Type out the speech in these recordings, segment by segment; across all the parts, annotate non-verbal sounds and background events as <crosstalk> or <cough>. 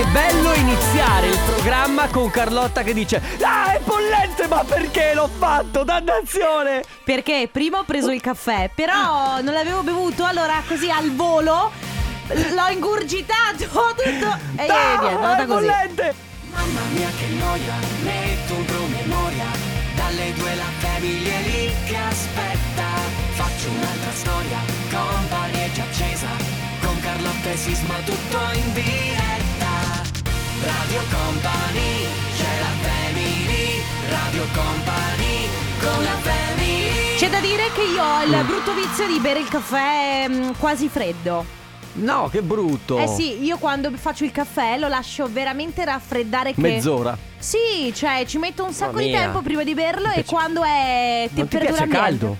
Che bello iniziare il programma con Carlotta che dice Ah, è bollente, ma perché l'ho fatto? Dannazione! Perché prima ho preso il caffè, però non l'avevo bevuto, allora così al volo l'ho ingurgitato <laughs> tutto e No, niente, è andata è così. bollente! Mamma mia che noia, metto un promemoria Dalle due la famiglia è lì che aspetta Faccio un'altra storia, company è già accesa Con Carlotta e Sisma tutto in diretta Radio Company, c'è la family Radio Company, con la family C'è da dire che io ho il brutto vizio di bere il caffè mm, quasi freddo. No, che brutto! Eh sì, io quando faccio il caffè lo lascio veramente raffreddare che Mezz'ora. Sì, cioè ci metto un sacco Mamma di mia. tempo prima di berlo e piace- quando è Non ti temperatura piace ambiente. caldo?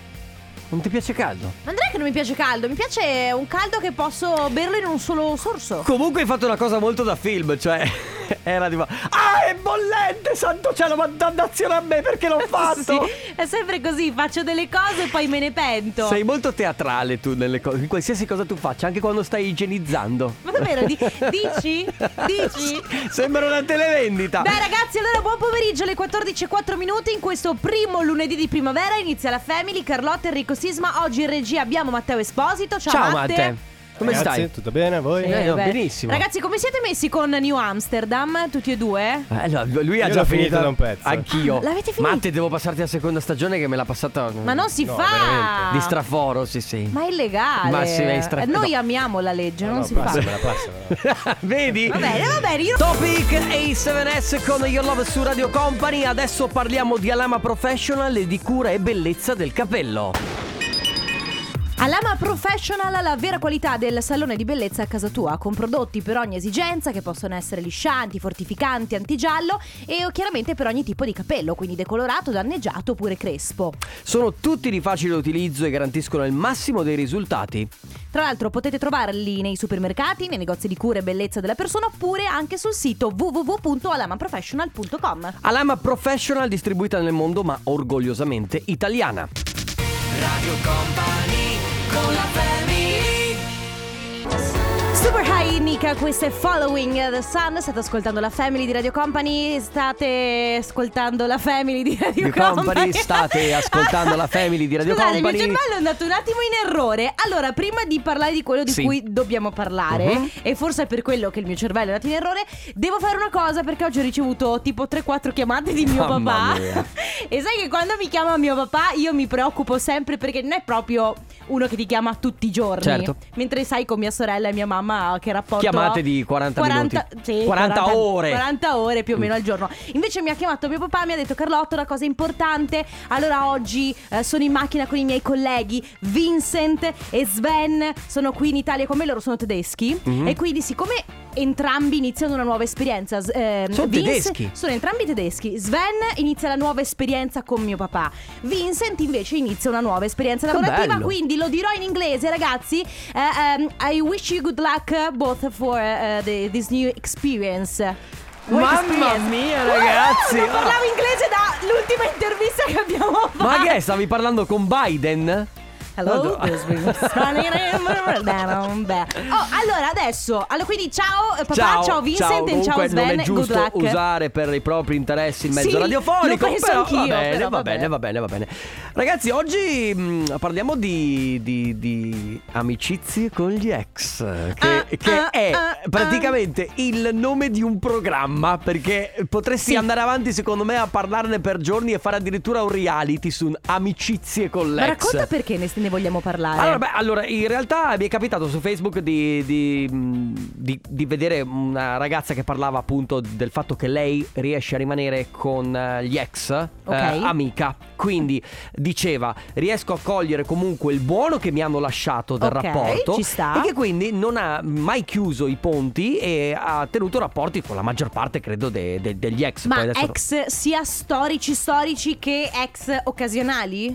Non ti piace caldo? Ma non è che non mi piace caldo, mi piace un caldo che posso berlo in un solo sorso. Comunque hai fatto una cosa molto da film, cioè <laughs> era tipo Ah, è bollente, santo cielo, ma dannazione a me perché l'ho <laughs> fatto! Sì, è sempre così, faccio delle cose e poi me ne pento. Sei molto teatrale tu nelle cose, in qualsiasi cosa tu faccia, anche quando stai igienizzando. Ma davvero? Di- <laughs> dici? Dici? Sembra una televendita. Dai ragazzi, allora buon pomeriggio alle 14.04 minuti in questo primo lunedì di primavera inizia la Family, Carlotta, Enrico Sisma. Oggi in regia abbiamo Matteo Esposito. Ciao, Ciao Matte. Matte. Come Ragazzi, stai? Tutto bene voi? Eh, no, beh. benissimo. Ragazzi, come siete messi con New Amsterdam, tutti e due? Eh, no, lui ha Io già finito da un pezzo. Anch'io. L'avete finita? Matte, devo passarti la seconda stagione che me l'ha passata. Ma non si No, fa! veramente. Di straforo, sì, sì. Ma è illegale. Ma sì, è stra- Eh, Noi no. amiamo la legge, No, non no, si fa. passamela, passamela. <laughs> Vedi? Va bene, va bene, io Topic A7S con Your Love su Radio Company. Adesso parliamo di Alama Professional e di cura e bellezza del capello. Alama Professional la vera qualità del salone di bellezza a casa tua, con prodotti per ogni esigenza che possono essere liscianti, fortificanti, antigiallo e chiaramente per ogni tipo di capello, quindi decolorato, danneggiato oppure crespo. Sono tutti di facile utilizzo e garantiscono il massimo dei risultati. Tra l'altro potete trovarli nei supermercati, nei negozi di cura e bellezza della persona oppure anche sul sito www.alamaprofessional.com. Alama Professional distribuita nel mondo ma orgogliosamente italiana. Radio Company, con la family Super High Nika, questo è Following the Sun. State ascoltando la Family di Radio Company. State ascoltando la Family di Radio Radio Company, state <laughs> ascoltando la Family di Radio Scusate, Company. il mio cervello è andato un attimo in errore. Allora, prima di parlare di quello di Sì. cui dobbiamo parlare, Mhm. e forse è per quello che il mio cervello è andato in errore, devo fare una cosa perché oggi ho ricevuto tipo 3-4 chiamate di mio Mamma papà. mia. <laughs> e sai che quando mi chiama mio papà, io mi preoccupo sempre perché non è proprio uno che ti chiama tutti i giorni. Certo. Mentre sai con mia sorella e mia mamma che rapporto Chiamate ho? di 40 minuti. sì, 40 ore. 40 ore più o meno al giorno. Invece mi ha chiamato mio papà, mi ha detto Carlotta una cosa importante. Allora oggi eh, sono in macchina con i miei colleghi Vincent e Sven. Sono qui in Italia con me, loro sono tedeschi. Mhm. E quindi siccome entrambi iniziano una nuova esperienza. s- ehm, Sono Vince- tedeschi? Sono entrambi tedeschi. Sven inizia la nuova esperienza con mio papà. Vincent invece inizia una nuova esperienza Che lavorativa. bello. Quindi lo dirò in inglese, ragazzi. Eh, ehm, I wish you good luck uh, both for uh, the- this new experience. Mamma experience. mia, Uh, ragazzi. non parlavo inglese dall'ultima intervista che abbiamo fatto. Ma che è? Stavi parlando con Biden? Hello, this. <laughs> Oh, allora adesso, allora quindi ciao eh, papà, ciao, Vincent e Comunque ciao Sven, non è good giusto luck. usare per i propri interessi il mezzo Sì, radiofonico. lo penso però anch'io, va bene, però va vabbè. bene, va bene, va bene. Ragazzi, oggi mh, parliamo di, di- di amicizie con gli ex, che, Ah, che ah, è ah, praticamente il nome di un programma, perché potresti andare avanti secondo me a parlarne per giorni e fare addirittura un reality su amicizie con l'ex. Ma racconta perché ne, ne vogliamo parlare. Allora, beh, allora, in realtà mi è capitato su Facebook di, di, di- di vedere una ragazza che parlava appunto del fatto che lei riesce a rimanere con eh, gli ex eh, Ok. amica. Quindi diceva: riesco a cogliere comunque il buono che mi hanno lasciato del Ok, rapporto. ci sta. E che quindi non ha mai chiuso i ponti e ha tenuto rapporti con la maggior parte, credo, de- de- degli ex. Ma adesso- ex sia storici storici che ex occasionali?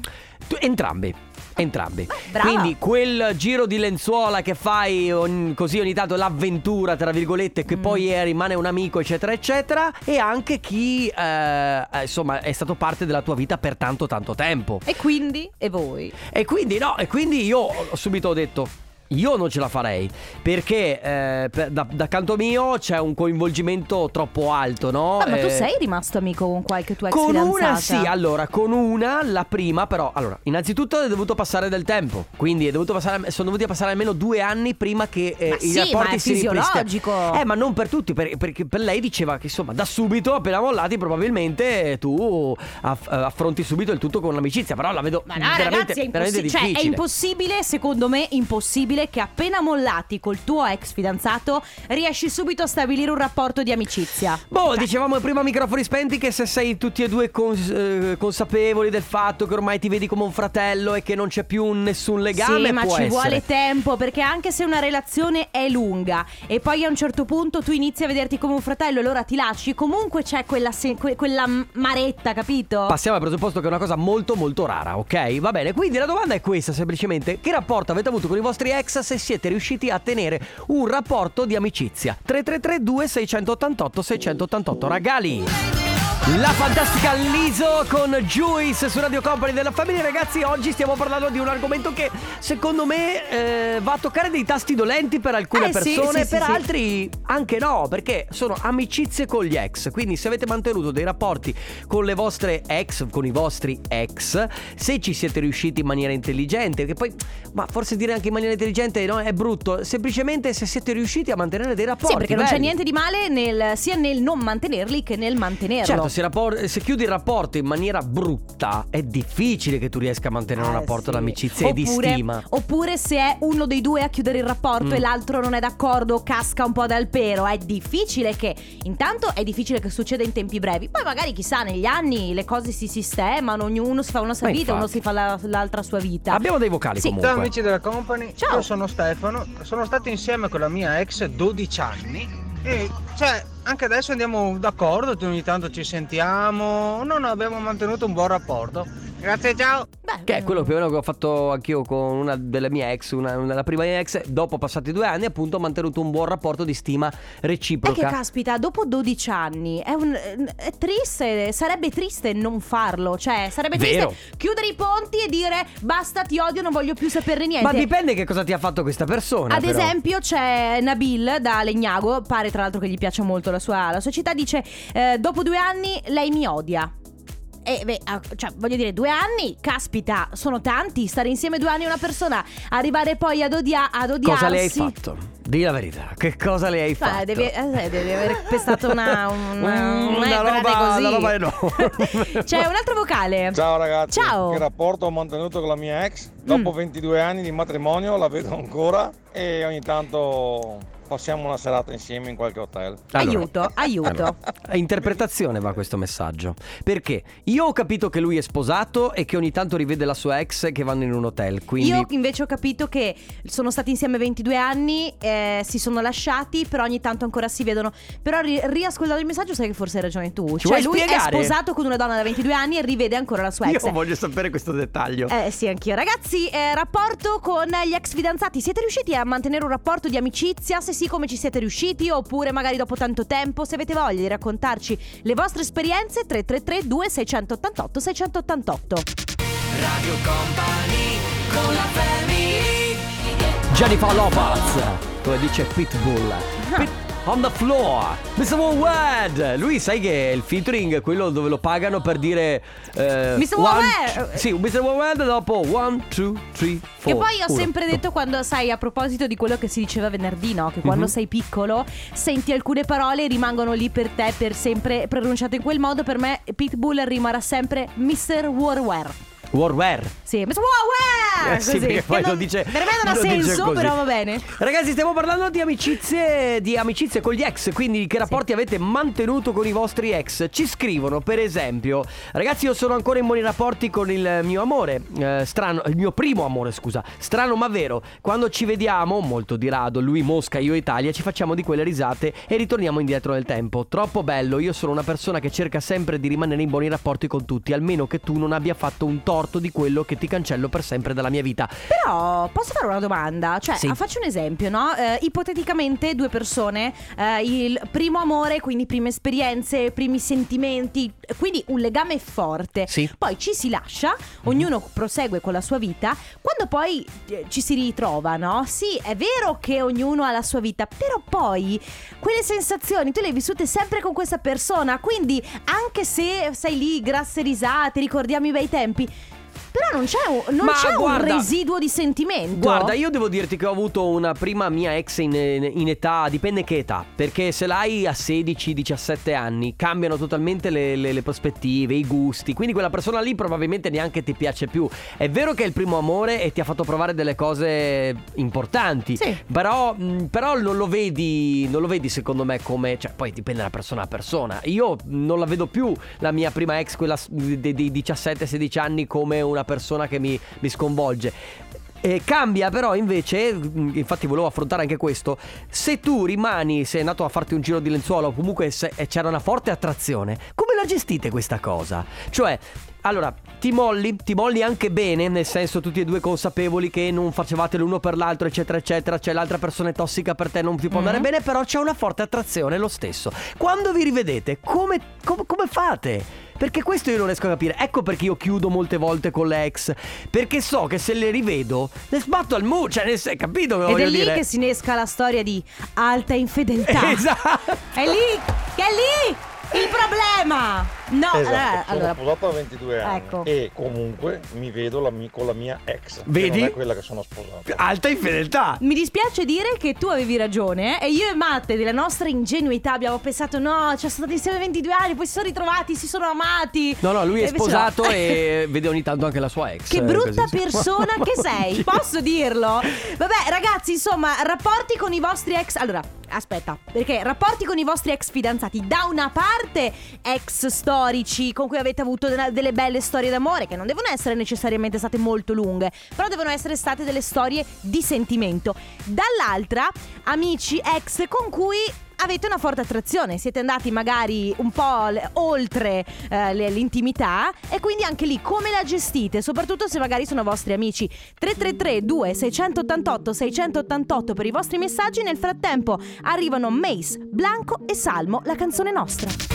Entrambi. Entrambi. brava. Quindi quel giro di lenzuola che fai ogni- così ogni tanto l'avventura, tra virgolette, Mm. che poi è- rimane un amico, eccetera, eccetera. E anche chi, eh, eh, insomma, è stato parte della tua vita per tanto, tanto tempo. E quindi? E voi? E quindi, no, e quindi io subito ho detto. Io non ce la farei perché eh, per- da, da canto mio c'è un coinvolgimento troppo alto, no? Ah, ma tu Eh, sei rimasto amico con qualche tua ex Con fidanzata? una sì, allora, con una, la prima però, allora, innanzitutto è dovuto passare del tempo, quindi è dovuto passare, sono dovuti passare almeno due anni prima che eh, i sì, rapporti si ripristinano. Eh, ma non per tutti, per- perché per lei diceva che insomma da subito, appena mollati, probabilmente tu aff- eh, affronti subito il tutto con l'amicizia, però la vedo Ma no, veramente, ragazzi, è veramente impossibile. Cioè, è difficile. impossibile, secondo me, impossibile che appena mollati col tuo ex fidanzato riesci subito a stabilire un rapporto di amicizia. Boh, dicevamo prima a microfoni spenti che se sei tutti e due cons- eh, consapevoli del fatto che ormai ti vedi come un fratello e che non c'è più un- nessun legame, sì, ma ci essere. vuole tempo perché anche se una relazione è lunga e poi a un certo punto tu inizi a vederti come un fratello e allora ti lasci, comunque c'è quella, se- que- quella maretta, capito? Passiamo al presupposto che è una cosa molto molto rara, ok? Va bene, quindi la domanda è questa semplicemente. Che rapporto avete avuto con i vostri ex se siete riusciti a tenere un rapporto di amicizia? 3332 688 688 Ragali! La fantastica Liso con Juice su Radio Company della Famiglia Ragazzi, oggi stiamo parlando di un argomento che secondo me eh, va a toccare dei tasti dolenti per alcune Eh, sì, persone, sì, per sì, sì. altri anche no, perché sono amicizie con gli ex. Quindi se avete mantenuto dei rapporti con le vostre ex, con i vostri ex, se ci siete riusciti in maniera intelligente, che poi, ma forse dire anche in maniera intelligente no, è brutto, semplicemente se siete riusciti a mantenere dei rapporti. Sì, perché non c'è belli. niente di male nel- sia nel non mantenerli che nel mantenerlo. Certo, se, rappor- se chiudi il rapporto in maniera brutta, è difficile che tu riesca a mantenere un Eh, rapporto sì. d'amicizia e di Oppure- stima. Oppure se è uno dei due a chiudere il rapporto Mm. e l'altro non è d'accordo, casca un po' dal pero. È difficile che. Intanto è difficile che succeda in tempi brevi. Poi magari chissà, negli anni le cose si sistemano, ognuno si fa una sua Ma vita, uno infatti. si fa la- l'altra sua vita. Abbiamo dei vocali Sì. comunque. Ciao amici della company, Ciao. io sono Stefano, sono stato insieme con la mia ex 12 anni e cioè anche adesso andiamo d'accordo, ogni tanto ci sentiamo, non abbiamo mantenuto un buon rapporto. Grazie, ciao! Beh, Che è quello più o meno che ho fatto anch'io con una delle mie ex, una, una- la prima mia ex, dopo passati due anni appunto ho mantenuto un buon rapporto di stima È che reciproca. caspita, dopo 12 anni è, un- è triste, sarebbe triste non farlo, cioè sarebbe Vero. triste chiudere i ponti e dire basta ti odio, non voglio più saperne niente. Ma dipende che cosa ti ha fatto questa persona. Ad però. esempio c'è Nabil da Legnago, pare tra l'altro che gli piaccia molto la sua, la sua città, dice eh, dopo due anni lei mi odia. E beh, ah, cioè, voglio dire, due anni, caspita, sono tanti, stare insieme due anni a una persona, arrivare poi ad, odia- ad odiarsi. Cosa le hai fatto? Di la verità, che cosa le hai fatto? devi, eh, devi aver pestato <laughs> una, una, una guardate roba- così. una roba enorme. <laughs> C'è un altro vocale. Ciao ragazzi, Ciao. che rapporto ho mantenuto con la mia ex? Dopo Mm. 22 anni di matrimonio la vedo ancora e ogni tanto passiamo una serata insieme in qualche hotel. Allora, aiuto, aiuto. allora, a interpretazione va questo messaggio. Perché io ho capito che lui è sposato e che ogni tanto rivede la sua ex che vanno in un hotel. Quindi Io invece ho capito che sono stati insieme 22 anni, eh, si sono lasciati, però ogni tanto ancora si vedono. Però ri- riascoltando il messaggio sai che forse hai ragione tu. Ci cioè lui spiegare? è sposato con una donna da 22 anni e rivede ancora la sua ex. io voglio sapere questo dettaglio. Eh sì, anch'io. Ragazzi, eh, rapporto con gli ex fidanzati. Siete riusciti a mantenere un rapporto di amicizia? Se sì, come ci siete riusciti? Oppure magari dopo tanto tempo? Se avete voglia di raccontarci le vostre esperienze, 333 2688 688. Radio Company con la family Jennifer Lopez, come dice Pitbull. Pit- <laughs> on the floor, Mr. Worldwide. Lui sai che il featuring è quello dove lo pagano per dire eh, Mr. Worldwide. Sì, Mr. Worldwide dopo 1 2 3 4. Che poi ho sempre detto quando sai a proposito di quello che si diceva venerdì, no? Che quando Mhm. sei piccolo senti alcune parole e rimangono lì per te per sempre pronunciate in quel modo. Per me Pitbull rimarrà sempre Mr. Warware. Warware. Sì, Mr. Warware! Eh sì, così. perché Che poi non- lo dice Per me non ha senso, però va bene. Ragazzi, stiamo parlando di amicizie, di amicizie con gli ex, quindi che rapporti avete mantenuto con i vostri ex? Ci scrivono, per esempio, ragazzi, io sono ancora in buoni rapporti con il mio amore, eh, strano, il mio primo amore, scusa, strano ma vero. Quando ci vediamo, molto di rado, lui Mosca, io Italia, ci facciamo di quelle risate e ritorniamo indietro nel tempo. Troppo bello, io sono una persona che cerca sempre di rimanere in buoni rapporti con tutti, almeno che tu non abbia fatto un torto torto di quello che ti cancello per sempre dalla mia vita. Però posso fare una domanda? Cioè, Sì. faccio un esempio, no? Eh, ipoteticamente due persone, eh, il primo amore, quindi prime esperienze, primi sentimenti, quindi un legame forte. Sì. Poi ci si lascia, ognuno prosegue con la sua vita. Quando poi eh, ci si ritrova, no? Sì, è vero che ognuno ha la sua vita, però poi quelle sensazioni tu le hai vissute sempre con questa persona, quindi anche se sei lì, grasse risate, ricordiamo i bei tempi. Però non c'è un, non c'è guarda- un residuo di sentimento. Guarda, io devo dirti che ho avuto una prima mia ex in, in età, dipende che età, perché se l'hai a 16-17 anni cambiano totalmente le, le- le prospettive, i gusti, quindi quella persona lì probabilmente neanche ti piace più. È vero che è il primo amore e ti ha fatto provare delle cose importanti, Sì. però, però non lo vedi, non lo vedi secondo me come, cioè poi dipende da persona a persona. Io non la vedo più la mia prima ex, quella di 17-16 anni, come una persona che mi, mi sconvolge. Eh, cambia però invece, mh, infatti volevo affrontare anche questo, se tu rimani, sei andato a farti un giro di lenzuola o comunque se- eh, c'era una forte attrazione, come la gestite questa cosa? Cioè, allora, ti molli, ti molli anche bene, nel senso tutti e due consapevoli che non facevate l'uno per l'altro, eccetera, eccetera, c'è l'altra persona è tossica per te, non ti può andare Mhm. bene, però c'è una forte attrazione lo stesso. Quando vi rivedete, come, com- come fate? Perché questo io non riesco a capire. Ecco perché io chiudo molte volte con le ex. Perché so che se le rivedo, le sbatto al muro. Cioè, nel sen- capito Ed è lì dire? che si innesca la storia di alta infedeltà. <laughs> Esatto. È lì, che è lì il problema. No, Esatto, eh, sono allora. sposato da 22 anni Ecco. e comunque mi vedo la con la mia ex. Vedi? Che non è quella che sono sposato. Alta infedeltà. Mi dispiace dire che tu avevi ragione eh, e io e Matte della nostra ingenuità abbiamo pensato no, ci sono stati insieme 22 anni, poi si sono ritrovati, si sono amati. No, no, lui è E sposato no. e vede ogni tanto anche la sua ex. Che eh, brutta così. persona che <laughs> sei, posso dirlo? Vabbè, ragazzi, insomma, rapporti con i vostri ex. Allora, aspetta, perché rapporti con i vostri ex fidanzati, da una parte ex storici con cui avete avuto delle- belle storie d'amore, che non devono essere necessariamente state molto lunghe, però devono essere state delle storie di sentimento. Dall'altra, amici ex con cui avete una forte attrazione, siete andati magari un po' l- oltre eh, l'intimità e quindi anche lì come la gestite, soprattutto se magari sono vostri amici. 333 2688 688 per i vostri messaggi, nel frattempo arrivano Mace, Blanco e Salmo, la canzone nostra.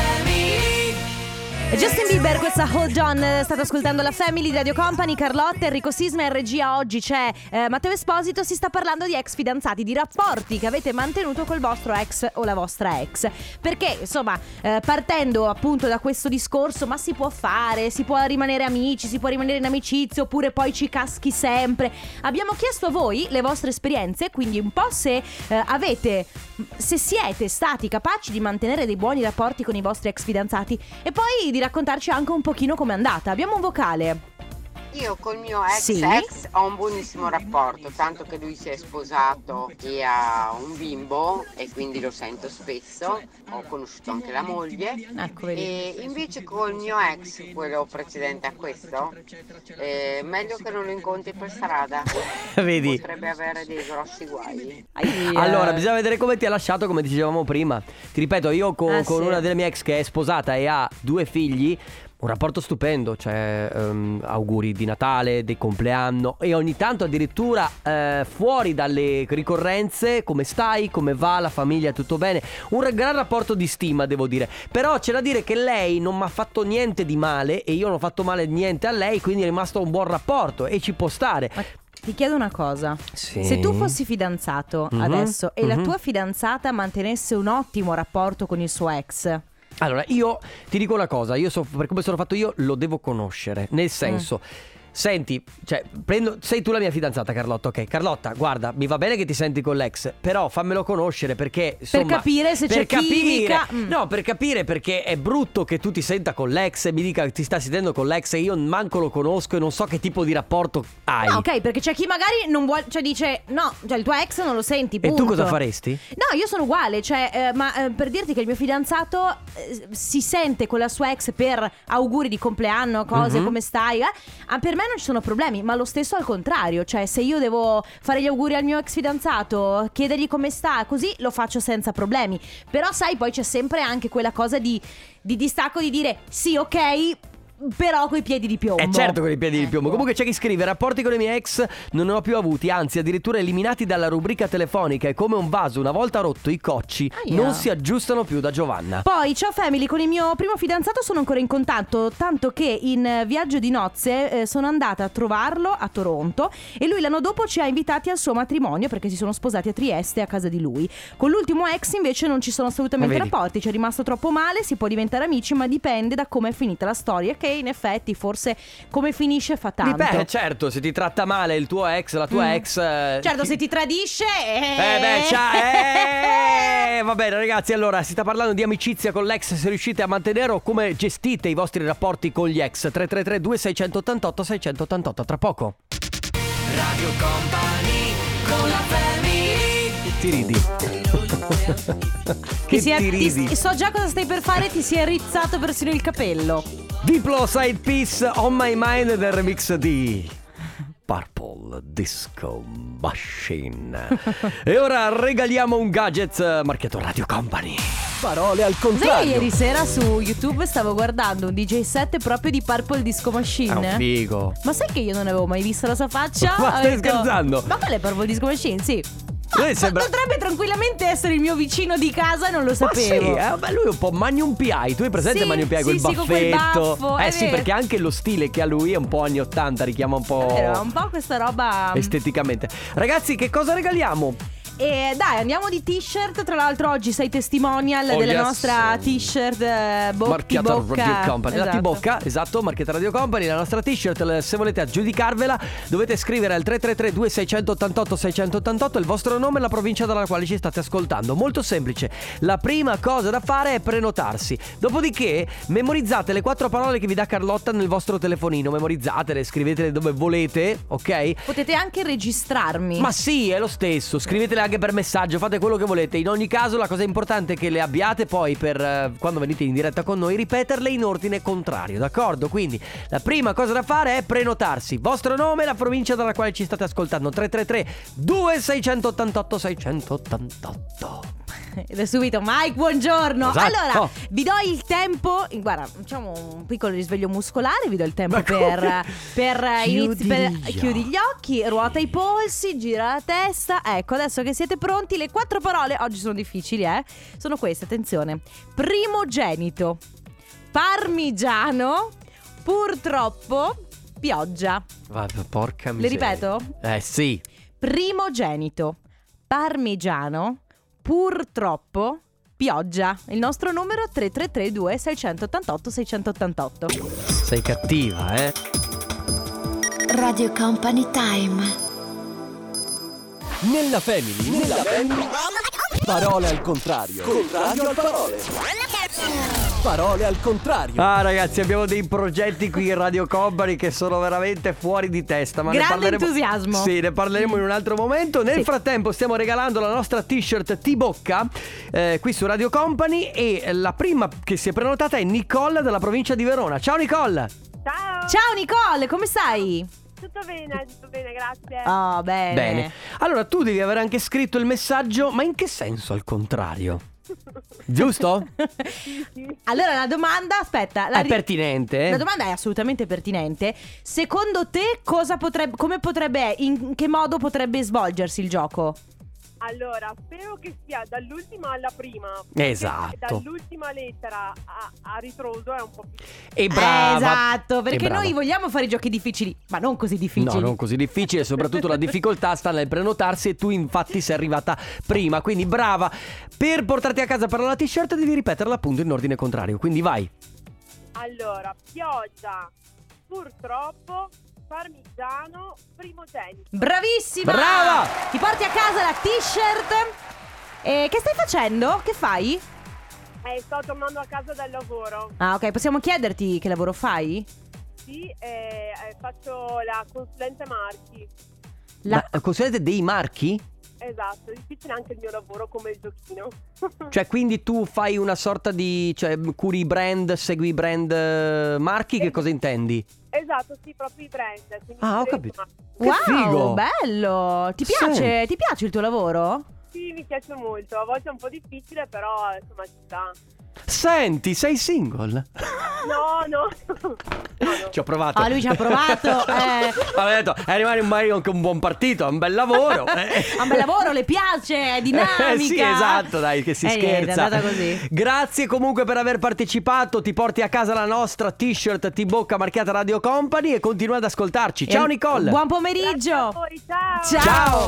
Justin Bieber, questa Hold On, eh, state ascoltando la Family di Radio Company, Carlotta, Enrico Sisma in regia oggi c'è eh, Matteo Esposito, si sta parlando di ex fidanzati, di rapporti che avete mantenuto col vostro ex o la vostra ex. Perché, insomma, eh, partendo appunto da questo discorso, ma si può fare, si può rimanere amici, si può rimanere in amicizia oppure poi ci caschi sempre. Abbiamo chiesto a voi le vostre esperienze, quindi un po' se eh, avete, se siete stati capaci di mantenere dei buoni rapporti con i vostri ex fidanzati e poi di raccontarci anche un pochino com'è andata. Abbiamo un vocale. Io col mio ex Sì? ex ho un buonissimo rapporto, tanto che lui si è sposato e ha un bimbo e quindi lo sento spesso, ho conosciuto anche la moglie. Ecco. E invece col mio ex, quello precedente a questo, eh, meglio che non lo incontri per strada. <laughs> Vedi? Potrebbe avere dei grossi guai. Ai, Allora, eh, bisogna vedere come ti ha lasciato, come dicevamo prima. Ti ripeto, io co- Ah, con sì. una delle mie ex che è sposata e ha due figli. Un rapporto stupendo, cioè ehm, auguri di Natale, di compleanno e ogni tanto addirittura eh, fuori dalle ricorrenze, come stai, come va, la famiglia, tutto bene. Un ra- gran rapporto di stima, devo dire. Però c'è da dire che lei non mi ha fatto niente di male e io non ho fatto male niente a lei, quindi è rimasto un buon rapporto e ci può stare. ma ti chiedo una cosa. Sì. Se tu fossi fidanzato Mhm, adesso e la mhm. tua fidanzata mantenesse un ottimo rapporto con il suo ex, Allora, io ti dico una cosa, io so, per come sono fatto io lo devo conoscere, nel senso... Senti, cioè, prendo, sei tu la mia fidanzata Carlotta, ok? Carlotta, guarda, mi va bene che ti senti con l'ex, però fammelo conoscere perché insomma, capire se per c'è capire, mm. No, per capire perché è brutto che tu ti senta con l'ex e mi dica che ti sta sentendo con l'ex e io manco lo conosco e non so che tipo di rapporto hai. No, ok, perché c'è chi magari non vuole, cioè dice no, cioè il tuo ex non lo senti, E punto. tu cosa faresti? No, io sono uguale, cioè, eh, ma eh, per dirti che il mio fidanzato eh, si sente con la sua ex per auguri di compleanno, cose, Mhm. come stai, eh, ah, per me me non ci sono problemi, ma lo stesso al contrario, cioè se io devo fare gli auguri al mio ex fidanzato, chiedergli come sta, così lo faccio senza problemi. Però sai, poi c'è sempre anche quella cosa di, di distacco di dire sì, ok, però coi piedi di piombo. Eh certo con i piedi di piombo. Ecco. Comunque c'è chi scrive rapporti con i miei ex non ne ho più avuti, anzi addirittura eliminati dalla rubrica telefonica e come un vaso una volta rotto i cocci Aia. non si aggiustano più da Giovanna. Poi, ciao family, con il mio primo fidanzato sono ancora in contatto, tanto che in eh, viaggio di nozze eh, sono andata a trovarlo a Toronto e lui l'anno dopo ci ha invitati al suo matrimonio perché si sono sposati a Trieste a casa di lui. Con l'ultimo ex invece non ci sono assolutamente vedi? rapporti, ci è rimasto troppo male, si può diventare amici, ma dipende da come è finita la storia, che in effetti forse come finisce fa tanto. Dipende, certo, se ti tratta male il tuo ex, la tua Mm. ex... eh, Certo, ti- se ti tradisce... Eh beh, ciao. <laughs> Eh, va bene ragazzi, allora si sta parlando di amicizia con l'ex, se riuscite a mantenere o come gestite i vostri rapporti con gli ex. 333 2688 688 tra poco. Radio Company con la family Ti ridi. Ti che si è- ti ti- ridi. so già cosa stai per fare, ti si è rizzato persino il capello. Diplo Side Piece On My Mind del remix di Purple Disco Machine. <laughs> e ora regaliamo un gadget marchiato Radio Company. Parole al contrario. ieri sera su YouTube stavo guardando un DJ set proprio di Purple Disco È un Machine? figo. Ma sai che io non avevo mai visto la sua faccia? <laughs> Ma stai detto, scherzando? Ma qual è Purple Disco Machine? Sì. Lui Ma sembra- Potrebbe tranquillamente essere il mio vicino di casa e non lo Ma sì, sapevo. eh, beh, lui è un po' Magnum PI. Tu hai presente Sì, Magnum PI sì, quel sì, con quel baffetto? baffo, eh sì, vero. perché anche lo stile che ha lui è un po' anni 80, richiama un po' È vero, un po' questa roba. esteticamente. Ragazzi, che cosa regaliamo? E dai, andiamo di t-shirt. Tra l'altro, oggi sei testimonial Oh, della yes. nostra t-shirt eh, bo- marchiata. Radio Company. La Esatto. T-Bocca, esatto, marchiata Radio Company, la nostra t-shirt. l- Se volete aggiudicarvela, dovete scrivere al 333 2688 688 il vostro nome e la provincia dalla quale ci state ascoltando. Molto semplice. La prima cosa da fare è prenotarsi. Dopodiché, memorizzate le quattro parole che vi dà Carlotta nel vostro telefonino. Memorizzatele, scrivetele dove volete, ok? Potete anche registrarmi. Ma sì, è lo stesso, scrivetele anche per messaggio, fate quello che volete. In ogni caso la cosa importante è che le abbiate poi per eh, quando venite in diretta con noi ripeterle in ordine contrario, d'accordo? Quindi la prima cosa da fare è prenotarsi. Vostro nome e la provincia dalla quale ci state ascoltando. 333 2688 688. Ed è subito Mike, buongiorno. Esatto. Allora, vi do il tempo. Guarda, facciamo un piccolo risveglio muscolare. Vi do il tempo per. per, Chiudi inizi- per- gli chiudi gli occhi, ruota i polsi, gira la testa. Ecco, adesso che siete pronti, le quattro parole oggi sono difficili, eh? Sono queste, attenzione: primogenito, parmigiano, purtroppo, pioggia. Va, porca Le miseria. ripeto? Eh sì. Primogenito, parmigiano, purtroppo, pioggia. Il nostro numero 3332 688 688. Sei cattiva, eh? Radio Company Time. Nella family, nella family. Parole al contrario. Contrario al parole. Parole al contrario. Ah ragazzi abbiamo dei progetti qui in Radio Company che sono veramente fuori di testa ma ne Grande parleremo... entusiasmo. Sì ne parleremo in un altro momento Nel Sì. frattempo stiamo regalando la nostra t-shirt T-Bocca eh, Qui su Radio Company E la prima che si è prenotata è Nicole della provincia di Verona Ciao Nicole Ciao, Ciao Nicole, come stai? tutto bene, tutto bene, grazie. Oh, bene. Bene Allora tu devi aver anche scritto il messaggio Ma in che senso al contrario? Giusto? <laughs> allora la domanda, aspetta, la È ri- pertinente? La domanda è assolutamente pertinente. Secondo te cosa potrebbe come potrebbe in che modo potrebbe svolgersi il gioco? Allora, spero che sia dall'ultima alla prima. perché Esatto. Dall'ultima lettera a, a ritroso è un po' più E brava Eh, esatto, perché brava. noi vogliamo fare giochi difficili, ma non così difficili. No, non così difficile, soprattutto la difficoltà sta nel prenotarsi e tu infatti sei arrivata prima, quindi brava. Per portarti a casa per la t-shirt devi ripeterla appunto in ordine contrario, quindi vai. Allora, pioggia, purtroppo, parmigiano, primogenito. Bravissima! Brava! Ti porti a casa la t-shirt. E che stai facendo? Che fai? Eh, sto tornando a casa dal lavoro. Ah, ok, possiamo chiederti che lavoro fai? Sì, eh, eh, faccio la consulente marchi. La- Ma considerate dei marchi? Esatto, difficile anche il mio lavoro come il giochino. <laughs> Cioè, quindi tu fai una sorta di. cioè, curi i brand, segui i brand eh, marchi, che cosa intendi? Esatto, sì, proprio i brand. Ah, ho capito. Che wow, figo. bello! Ti Sì. piace, ti piace il tuo lavoro? Sì, mi piace molto. A volte è un po' difficile, però insomma ci sta. Senti, sei single? No, no. no, no. Ci ho provato. Ah, lui ci ha provato. <laughs> eh. Avevo detto, è arrivato un marito anche un buon partito, è un bel lavoro. <laughs> eh. Ha un bel lavoro, le piace, è dinamica. Eh, sì, esatto, dai, che si Eh, niente, scherza. è andata così. Grazie comunque per aver partecipato. Ti porti a casa la nostra t-shirt T-Bocca marchiata Radio Company e continua ad ascoltarci. Ciao E- Nicole. Buon pomeriggio. voi, ciao. Ciao. Ciao.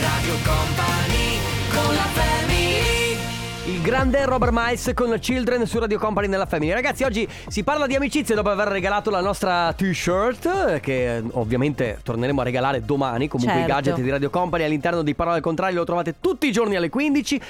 Radio Company con la family Il grande Robert Miles con Children su Radio Company nella Family. Ragazzi, oggi si parla di amicizie dopo aver regalato la nostra t-shirt, che eh, ovviamente torneremo a regalare domani. Comunque Certo. i gadget di Radio Company all'interno di Parole al Contrario lo trovate tutti i giorni alle 15.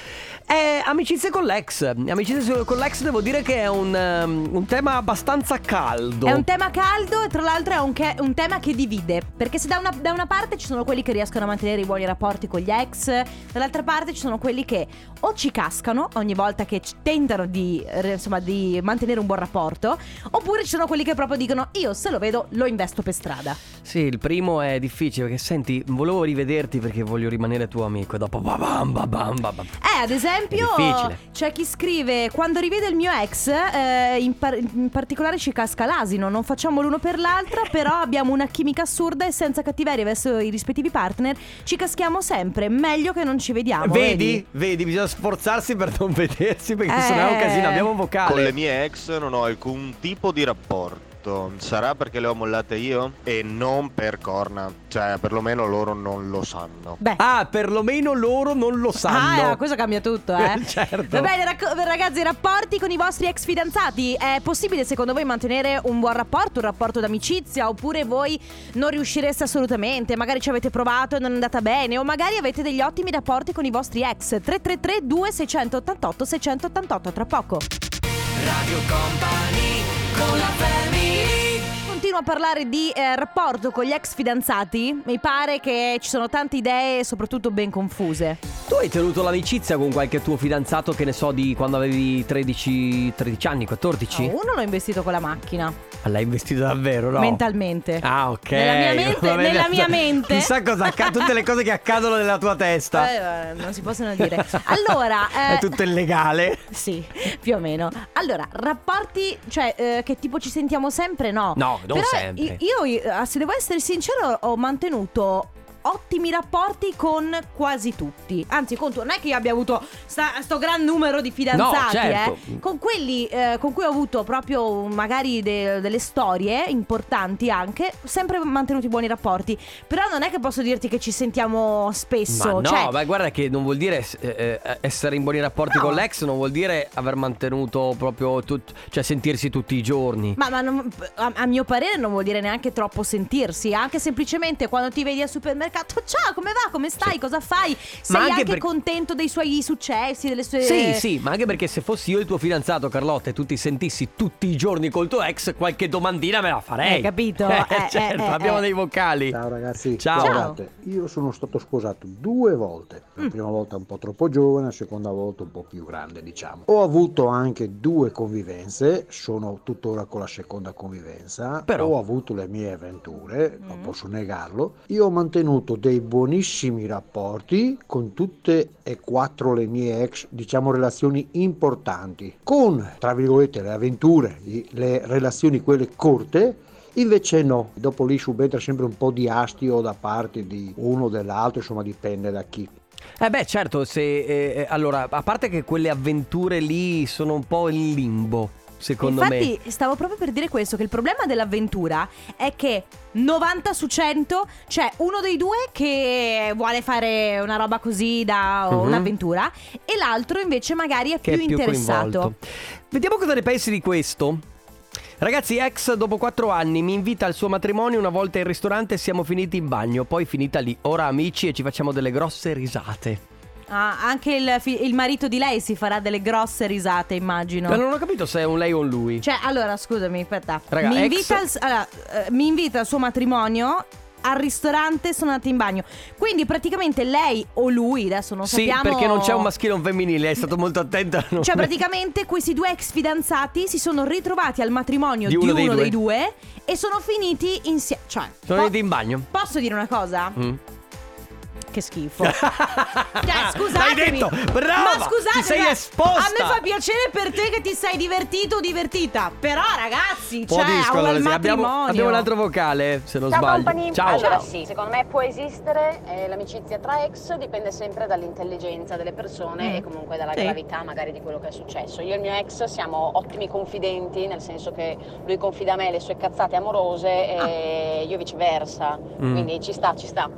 E amicizie con l'ex. Amicizie con l'ex devo dire che è un, ehm, un tema abbastanza caldo. È un tema caldo e tra l'altro è un, che- un tema che divide. Perché se da una, da una parte ci sono quelli che riescono a mantenere i buoni rapporti con gli ex, dall'altra parte ci sono quelli che o ci cascano ogni volta che c- tentano di, eh, insomma, di mantenere un buon rapporto, oppure ci sono quelli che proprio dicono io se lo vedo lo investo per strada. Sì, il primo è difficile perché senti, volevo rivederti perché voglio rimanere tuo amico e dopo babam babam babam. Eh, ad esempio, c'è chi scrive: Quando rivede il mio ex, eh, in, par- in particolare ci casca l'asino. Non facciamo l'uno per l'altra, però abbiamo una chimica assurda e senza cattiveria verso i rispettivi partner ci caschiamo sempre. Meglio che non ci vediamo. Vedi? Vedi, bisogna sforzarsi per non vedersi perché Eh. sennò è un casino. Abbiamo un vocale. Con le mie ex non ho alcun tipo di rapporto. Sarà perché le ho mollate io? E non per corna. Cioè, perlomeno loro non lo sanno. Beh. Ah, perlomeno loro non lo sanno. Ah, questo cambia tutto, eh. <laughs> certo. Va bene, racco- ragazzi, rapporti con i vostri ex fidanzati. È possibile secondo voi mantenere un buon rapporto, un rapporto d'amicizia? Oppure voi non riuscireste assolutamente? Magari ci avete provato e non è andata bene? O magari avete degli ottimi rapporti con i vostri ex? 333 2688 688 tra poco. Radio Company con la Continuo a parlare di eh, rapporto con gli ex fidanzati. Mi pare che ci sono tante idee, soprattutto ben confuse. Tu hai tenuto l'amicizia con qualche tuo fidanzato che ne so di quando avevi 13, 13 anni, 14? No, uno l'ho investito con la macchina, Ma L'hai investito davvero, no? mentalmente. Ah, ok. Nella mia mente- <laughs> Va bene. nella <laughs> mia mente. Chissà cosa accade, tutte le cose che accadono nella tua testa. Eh, non si possono dire. Allora, <laughs> eh, È tutto illegale. Sì, più o meno. Allora, rapporti, cioè, eh, che tipo ci sentiamo sempre? No. No, non Però sempre. Io, io, eh, se devo essere sincero, ho mantenuto ottimi rapporti con quasi tutti. Anzi, conto, non è che io abbia avuto sta- sto gran numero di fidanzati, No, certo. eh. Con quelli eh, con cui ho avuto proprio magari de- delle storie importanti anche, sempre mantenuti buoni rapporti. Però non è che posso dirti che ci sentiamo spesso. Ma no, cioè, ma guarda che non vuol dire eh, eh, essere in buoni rapporti No. con l'ex, non vuol dire aver mantenuto proprio tut- cioè sentirsi tutti i giorni. Ma, ma non- a, a mio parere non vuol dire neanche troppo sentirsi, anche semplicemente quando ti vedi al supermercato, ciao, come va, come stai, Sì. cosa fai? Sei Ma anche anche, per- contento dei suoi successi, delle sue... Sì, sì, ma anche perché se fossi io il tuo fidanzato, Carlotta, e tu ti sentissi tutti i giorni col tuo ex, qualche domandina me la farei. Hai capito? Eh, Eh, certo, eh, eh, abbiamo eh. dei vocali. Ciao ragazzi, Ciao. guardate, io sono stato sposato due volte, la Mm. prima volta un po' troppo giovane, la seconda volta un po' più grande diciamo. Ho avuto anche due convivenze, sono tuttora con la seconda convivenza, Però- ho avuto le mie avventure, non Mm. posso negarlo, io ho mantenuto dei buonissimi rapporti con tutte e quattro le mie ex, diciamo relazioni importanti, con tra virgolette le avventure, le relazioni quelle corte Invece no, dopo lì subentra sempre un po' di astio da parte di uno o dell'altro, insomma dipende da chi. Eh beh, certo, se eh, allora, a parte che quelle avventure lì sono un po' in limbo, secondo Infatti me. stavo proprio per dire questo, che il problema dell'avventura è che 90 su 100 c'è uno dei due che vuole fare una roba così da Mhm. un'avventura e l'altro invece magari è Che più, è più interessato. coinvolto. Vediamo cosa ne pensi di questo. Ragazzi, ex dopo quattro anni mi invita al suo matrimonio una volta in ristorante e siamo finiti in bagno, poi finita lì. Ora amici e ci facciamo delle grosse risate. Ah, anche il, fi- il marito di lei si farà delle grosse risate, immagino. Ma non ho capito se è un lei o un lui. Cioè, allora, scusami, aspetta. Raga, mi, ex- invita al, allora, eh, mi invita al suo matrimonio al ristorante sono andati in bagno. Quindi praticamente lei o lui, adesso non Sì, sappiamo. perché non c'è un maschile e un femminile, è stato molto attento. a non- Cioè, <laughs> praticamente questi due ex fidanzati si sono ritrovati al matrimonio Di di uno uno, dei due. dei due e sono finiti insieme. Cioè, Sono po- andati in bagno. posso dire una cosa? Mm. Che schifo. <laughs> Cioè, scusatemi. L'hai detto, brava, Ma scusate, ti sei esposta. A me fa piacere per te che ti sei divertito o divertita. Però, ragazzi, Po' cioè, disco, al allora, sì. abbiamo, abbiamo un altro vocale, se non Ciao sbaglio. company, Ciao. allora sì, secondo me può esistere eh, l'amicizia tra ex, dipende sempre dall'intelligenza delle persone Mm. e comunque dalla Sì. gravità magari di quello che è successo. Io e il mio ex siamo ottimi confidenti, nel senso che lui confida a me le sue cazzate amorose e io viceversa, Mm. quindi ci sta, ci sta.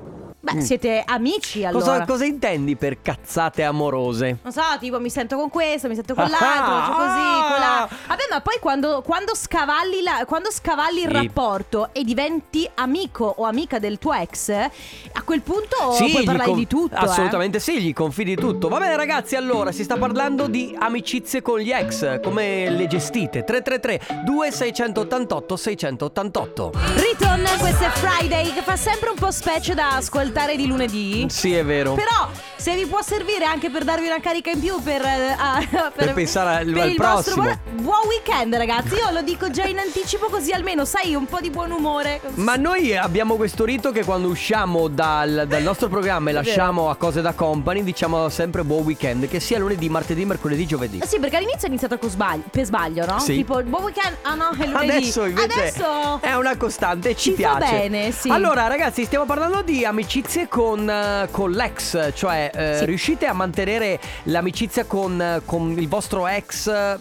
Beh, siete amici allora. Cosa, cosa intendi per cazzate amorose? Non so, tipo mi sento con questo, mi sento con Ah, l'altro, faccio così, con la... ah. Vabbè, ma poi quando, quando scavalli, la- quando scavalli il Sì. rapporto e diventi amico o amica del tuo ex, a quel punto Sì, puoi parlare con- di tutto. eh. Assolutamente sì, gli confidi tutto. Va bene ragazzi, allora si sta parlando di amicizie con gli ex, come le gestite? 333 2688 688. Riton, questo è Friday, che fa sempre un po' specie da ascoltare di lunedì. Sì, è vero. Però, se vi può servire anche per darvi una carica in più per, eh, ah, <laughs> Per pensare al- per al il vostro prossimo. buon, weekend, ragazzi. Io lo dico già in anticipo, così almeno sai un po' di buon umore. Ma noi abbiamo questo rito che quando usciamo dal, dal nostro programma e lasciamo a cose da company diciamo sempre buon weekend, che sia lunedì, martedì, mercoledì, giovedì. Eh Sì, perché all'inizio è iniziato con sbaglio, per sbaglio, no? Sì. Tipo, buon weekend, ah no, è lunedì. Adesso invece Adesso è una costante ci, Ci piace. bene, sì. Allora, ragazzi, stiamo parlando di amicizie con, eh, con l'ex, cioè eh, Sì. riuscite a mantenere l'amicizia con, eh, con il vostro ex eh,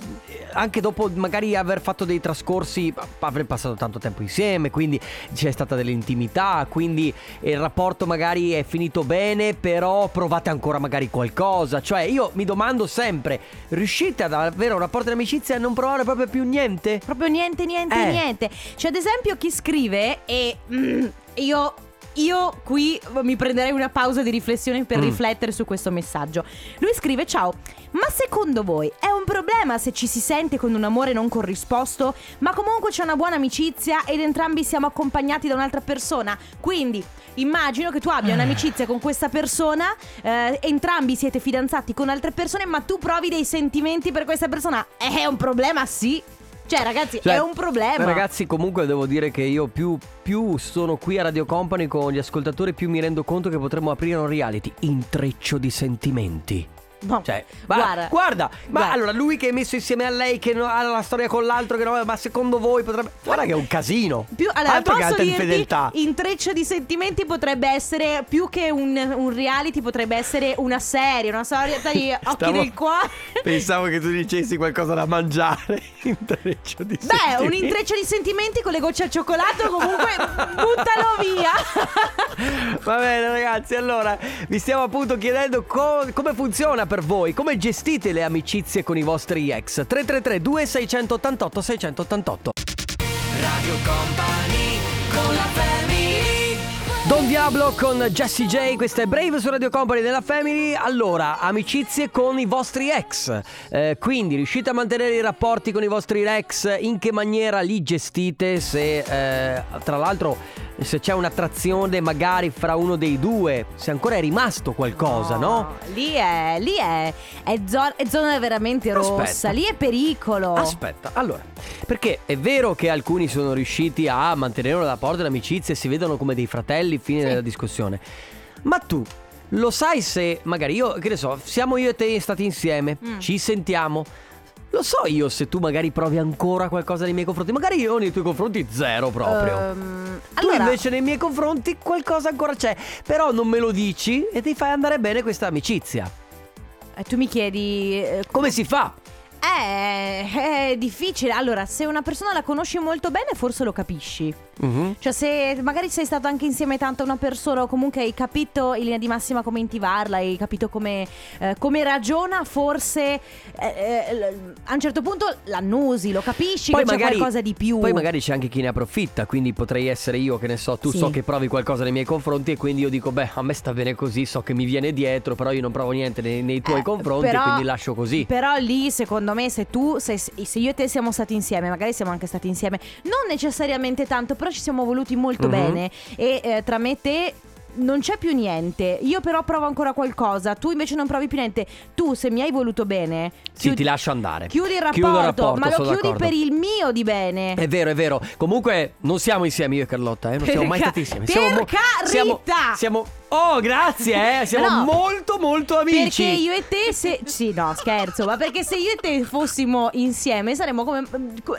anche dopo magari aver fatto dei trascorsi, aver passato tanto tempo insieme, quindi c'è stata dell'intimità, quindi il rapporto magari è finito bene, però provate ancora magari qualcosa. Cioè, io mi domando sempre, riuscite ad avere un rapporto di amicizia e non provare proprio più niente? proprio niente, niente, Eh. niente. C'è ad esempio chi scrive e mm, io... Io qui mi prenderei una pausa di riflessione per Mm. riflettere su questo messaggio. Lui scrive: Ciao, ma secondo voi è un problema se ci si sente con un amore non corrisposto, ma comunque c'è una buona amicizia ed entrambi siamo accompagnati da un'altra persona? Quindi immagino che tu abbia un'amicizia con questa persona, eh, entrambi siete fidanzati con altre persone, ma tu provi dei sentimenti per questa persona. È un problema, sì. Cioè, ragazzi, Cioè, è un problema. Ragazzi, comunque devo dire che io più, più sono qui a Radio Company con gli ascoltatori, più mi rendo conto che potremmo aprire un reality. Intreccio di sentimenti. No, Cioè, ma guarda, guarda, ma guarda. allora lui che è messo insieme a lei, che no- ha la storia con l'altro, che no, ma secondo voi potrebbe. Guarda che è un casino. Più, allora, Altro che posso dirti, infedeltà. intreccio di sentimenti potrebbe essere più che un, un reality, potrebbe essere una serie, una storia di <laughs> occhi Stavo- nel cuore. <laughs> Pensavo che tu dicessi qualcosa da mangiare. <laughs> Intreccio di Beh, sentimenti. un intreccio di sentimenti con le gocce al cioccolato, comunque buttalo via. Va bene ragazzi, allora vi stiamo appunto chiedendo co- come funziona per voi, come gestite le amicizie con i vostri ex. 333 2688 688. Radio Company con la family Don Diablo con Jessie J, questa è Brave su Radio Company della Family. Allora, amicizie con i vostri ex. Eh, quindi riuscite a mantenere i rapporti con i vostri ex? In che maniera li gestite? Se eh, tra l'altro se c'è un'attrazione magari fra uno dei due, se ancora è rimasto qualcosa, no? Lì è, lì è, è, zo- è zona veramente rossa, Aspetta. lì è pericolo. Aspetta, allora, perché è vero che alcuni sono riusciti a mantenere un rapporto di amicizia e si vedono come dei fratelli, fine della discussione. Ma tu lo sai se magari io, che ne so, siamo io e te stati insieme, Mm. ci sentiamo. Lo so io se tu magari provi ancora qualcosa nei miei confronti. Magari io nei tuoi confronti zero proprio. Ehm, Tu allora, invece nei miei confronti qualcosa ancora c'è. Però non me lo dici e ti fai andare bene questa amicizia. eh, tu mi chiedi eh, Come si fa? Eh, è difficile. Allora, se una persona la conosci molto bene, forse lo capisci. Mhm. Cioè, se magari sei stato anche insieme tanto a una persona, o comunque hai capito in linea di massima come intivarla, hai capito come, eh, come ragiona, forse eh, eh, a un certo punto l'annusi, lo capisci che c'è qualcosa di più. Poi magari c'è anche chi ne approfitta, quindi potrei essere io che ne so, tu Sì. so che provi qualcosa nei miei confronti e quindi io dico, beh, a me sta bene così, so che mi viene dietro, però io non provo niente nei, nei tuoi Eh, confronti, però- quindi lascio così. Però lì, secondo secondo me se tu, se, se io e te siamo stati insieme, magari siamo anche stati insieme, non necessariamente tanto, però ci siamo voluti molto Mhm. bene e eh, tra me e te non c'è più niente. Io però provo ancora qualcosa, tu invece non provi più niente. Tu se mi hai voluto bene, Sì, chiudi, ti lascio andare. chiudi il rapporto, il rapporto, ma lo chiudi d'accordo. per il mio di bene. È vero, è vero. Comunque non siamo insieme io e Carlotta, eh? Non siamo mai stati insieme. per Siamo mo- siamo, carità! siamo Oh, grazie, eh. <laughs> Siamo No. molto molto amici. Perché io e te se <laughs> Sì, no, scherzo, ma perché se io e te fossimo insieme saremmo come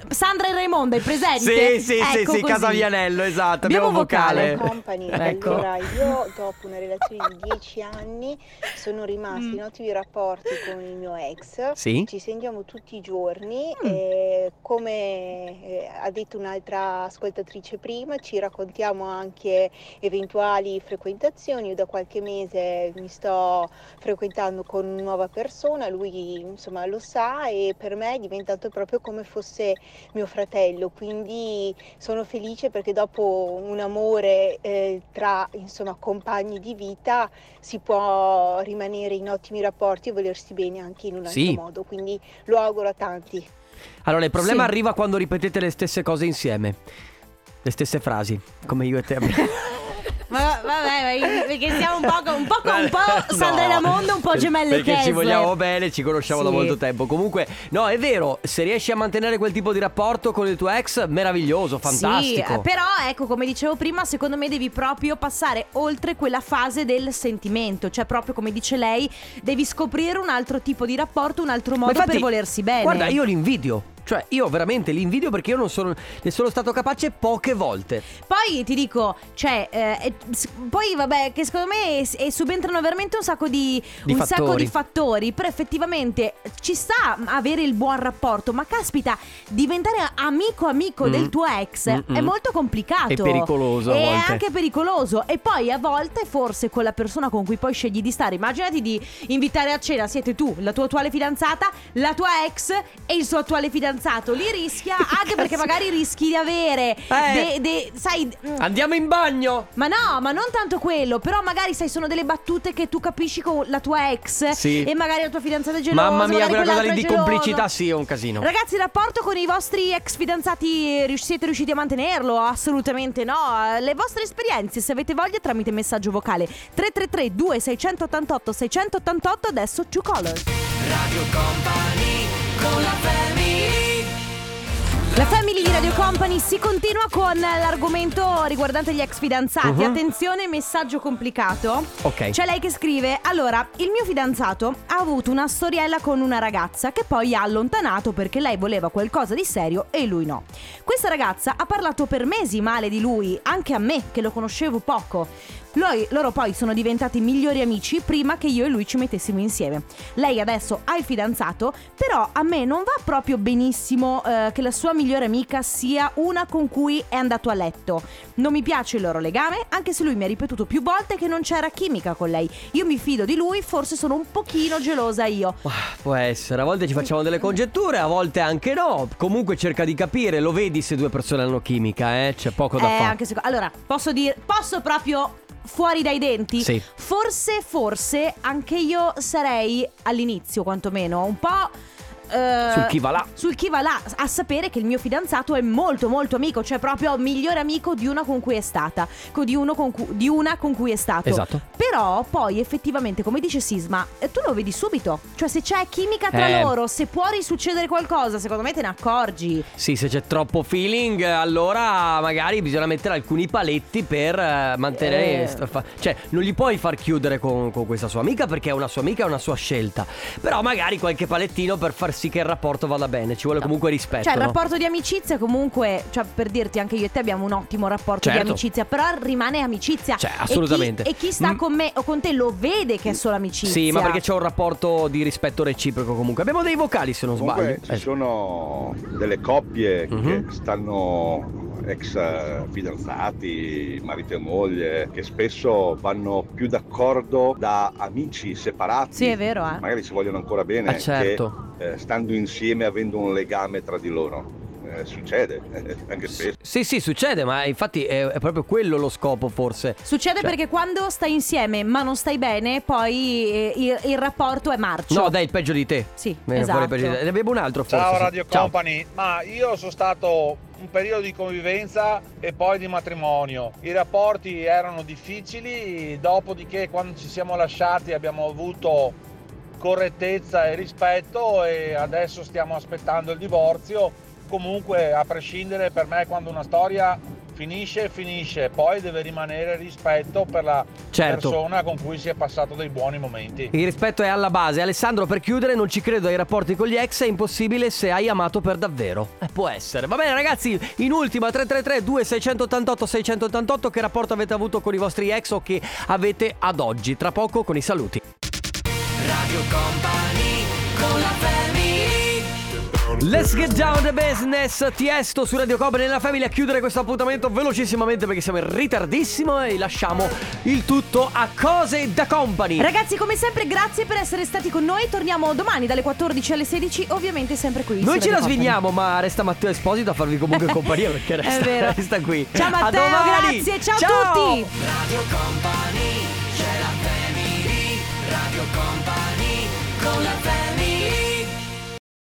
Sandra e Raimondo, hai presente? Sì, sì, sì, Ecco sì, così. Casavianello, esatto. Abbiamo Abbiamo vocale. Company. Ecco. Allora, io dopo una relazione di 10 anni sono rimasta in ottimi rapporti con il mio ex. Sì. Ci sentiamo tutti i giorni e come eh, ha detto un'altra ascoltatrice prima, ci raccontiamo anche eventuali frequentazioni. Io da qualche mese mi sto frequentando con una nuova persona, lui insomma lo sa e per me è diventato proprio come fosse mio fratello, quindi sono felice perché dopo un amore eh, tra insomma compagni di vita si può rimanere in ottimi rapporti e volersi bene anche in un altro Sì. modo, quindi lo auguro a tanti. Allora, il problema Sì. arriva quando ripetete le stesse cose insieme. Le stesse frasi, come io e te. <laughs> Ma vabbè, perché siamo un po', un po', <laughs> un po' Sandra No. Ramondo, un po' gemelle Perché ci Kessler. vogliamo bene, ci conosciamo da Sì. molto tempo. Comunque, no, è vero, se riesci a mantenere quel tipo di rapporto con il tuo ex, meraviglioso, fantastico. Sì, eh, però ecco, come dicevo prima, secondo me devi proprio passare oltre quella fase del sentimento, cioè proprio come dice lei, devi scoprire un altro tipo di rapporto, un altro modo infatti, per volersi bene. Guarda, io li invidio. Cioè, io veramente li invidio perché io non sono. Ne sono stato capace poche volte. Poi ti dico, cioè, eh, poi vabbè, che secondo me eh, subentrano veramente un sacco di, Di un fattori. sacco di fattori. Però effettivamente ci sta avere il buon rapporto, ma caspita, diventare amico amico Mm. del tuo ex Mm-mm. è molto complicato. È pericoloso È anche pericoloso. E poi a volte, forse con la persona con cui poi scegli di stare, immaginati di invitare a cena, siete tu, la tua attuale fidanzata, la tua ex e il suo attuale fidanzato. Lì rischia, anche perché magari rischi di avere, Eh. de- de- sai. mm, Andiamo in bagno! ma no, ma non tanto quello, però magari sai sono delle battute che tu capisci con la tua ex Sì. e magari la tua fidanzata è gelosa. Mamma mia, quella cosa lì di complicità, sì, è un casino. Ragazzi, il rapporto con i vostri ex fidanzati siete riusciti a mantenerlo? Assolutamente no. Le vostre esperienze, se avete voglia, tramite messaggio vocale 333 2688 688 adesso Two Colors. Radio Company con la family La Family di Radio Company si continua con l'argomento riguardante gli ex fidanzati. Mhm. Attenzione, messaggio complicato. Ok. C'è lei che scrive: Allora, il mio fidanzato ha avuto una storiella con una ragazza che poi ha allontanato perché lei voleva qualcosa di serio e lui no. Questa ragazza ha parlato per mesi male di lui, anche a me che lo conoscevo poco. Loi- loro poi sono diventati migliori amici prima che io e lui ci mettessimo insieme. Lei adesso ha il fidanzato, però a me non va proprio benissimo eh, che la sua migliore amica sia una con cui è andato a letto. Non mi piace il loro legame, anche se lui mi ha ripetuto più volte che non c'era chimica con lei. Io mi fido di lui, forse sono un pochino gelosa io. Può essere, a volte ci facciamo delle congetture, a volte anche no. Comunque cerca di capire, lo vedi se due persone hanno chimica, eh? C'è poco da Eh, fare. anche se- allora, posso dire, posso proprio fuori dai denti? Sì. Forse, forse anche io sarei all'inizio, quantomeno, un po'. Eh, Sul chi va là. Sul chi va là, a sapere che il mio fidanzato è molto molto amico, cioè proprio migliore amico di una con cui è stata, co- di, uno con cui, di una con cui è stato. Esatto. Però poi effettivamente, come dice Sisma, eh, tu lo vedi subito. Cioè se c'è chimica tra Eh. loro, se può risuccedere qualcosa, secondo me te ne accorgi. Sì, se c'è troppo feeling, allora magari bisogna mettere alcuni paletti per eh, mantenere. Eh. sta- fa- Cioè, non gli puoi far chiudere con, con questa sua amica perché è una sua amica, è una sua scelta. Però magari qualche palettino per far sì che il rapporto vada bene. Ci vuole comunque rispetto. Cioè, il no? rapporto di amicizia, comunque, cioè, per dirti, anche io e te abbiamo un ottimo rapporto Certo. di amicizia, però rimane amicizia. Cioè, E chi- assolutamente. E chi, sta Mm. con me o con te lo vede che è solo amicizia. Sì, ma perché c'è un rapporto di rispetto reciproco comunque. Abbiamo dei vocali se non Comunque sbaglio. ci sono delle coppie Mhm. che stanno ex eh, fidanzati, marito e moglie, che spesso vanno più d'accordo da amici separati. Sì, è vero, eh. Magari si vogliono ancora bene, Ah, certo. che eh, stando insieme avendo un legame tra di loro. Eh, eh, succede, eh, <laughs> anche spesso. Sì, sì, succede, ma infatti è, è proprio quello lo scopo, forse. Succede Cioè- perché quando stai insieme ma non stai bene, poi eh, il, il rapporto è marcio. No, dai, il peggio di te. Sì, fuori il peggio di esatto. te. Ne abbiamo un altro, forse. Ciao sì. Radio Ciao. Company, ma io sono stato un periodo di convivenza e poi di matrimonio. I rapporti erano difficili, dopodiché quando ci siamo lasciati abbiamo avuto correttezza e rispetto e adesso stiamo aspettando il divorzio. Comunque, a prescindere, per me quando una storia finisce, finisce, poi deve rimanere rispetto per la Certo. persona con cui si è passato dei buoni momenti. Il rispetto è alla base. Alessandro, per chiudere, non ci credo ai rapporti con gli ex. È impossibile se hai amato per davvero. Eh, può essere. Va bene, ragazzi. In ultima, 333 2688 688 Che rapporto avete avuto con i vostri ex o che avete ad oggi? Tra poco con i saluti. Radio Company con la family Let's get down the business. Tiesto su Radio Cobra nella famiglia. A chiudere questo appuntamento velocissimamente perché siamo in ritardissimo e lasciamo il tutto a cose da company. Ragazzi come sempre grazie per essere stati con noi. Torniamo domani dalle 14 alle 16 ovviamente sempre qui Noi ce la company. sviniamo ma resta Matteo Esposito a farvi comunque <laughs> compagnia perché resta, resta qui. Ciao Matteo a grazie. Ciao, ciao. a tutti. Radio Company c'è la family. Radio Company con la family.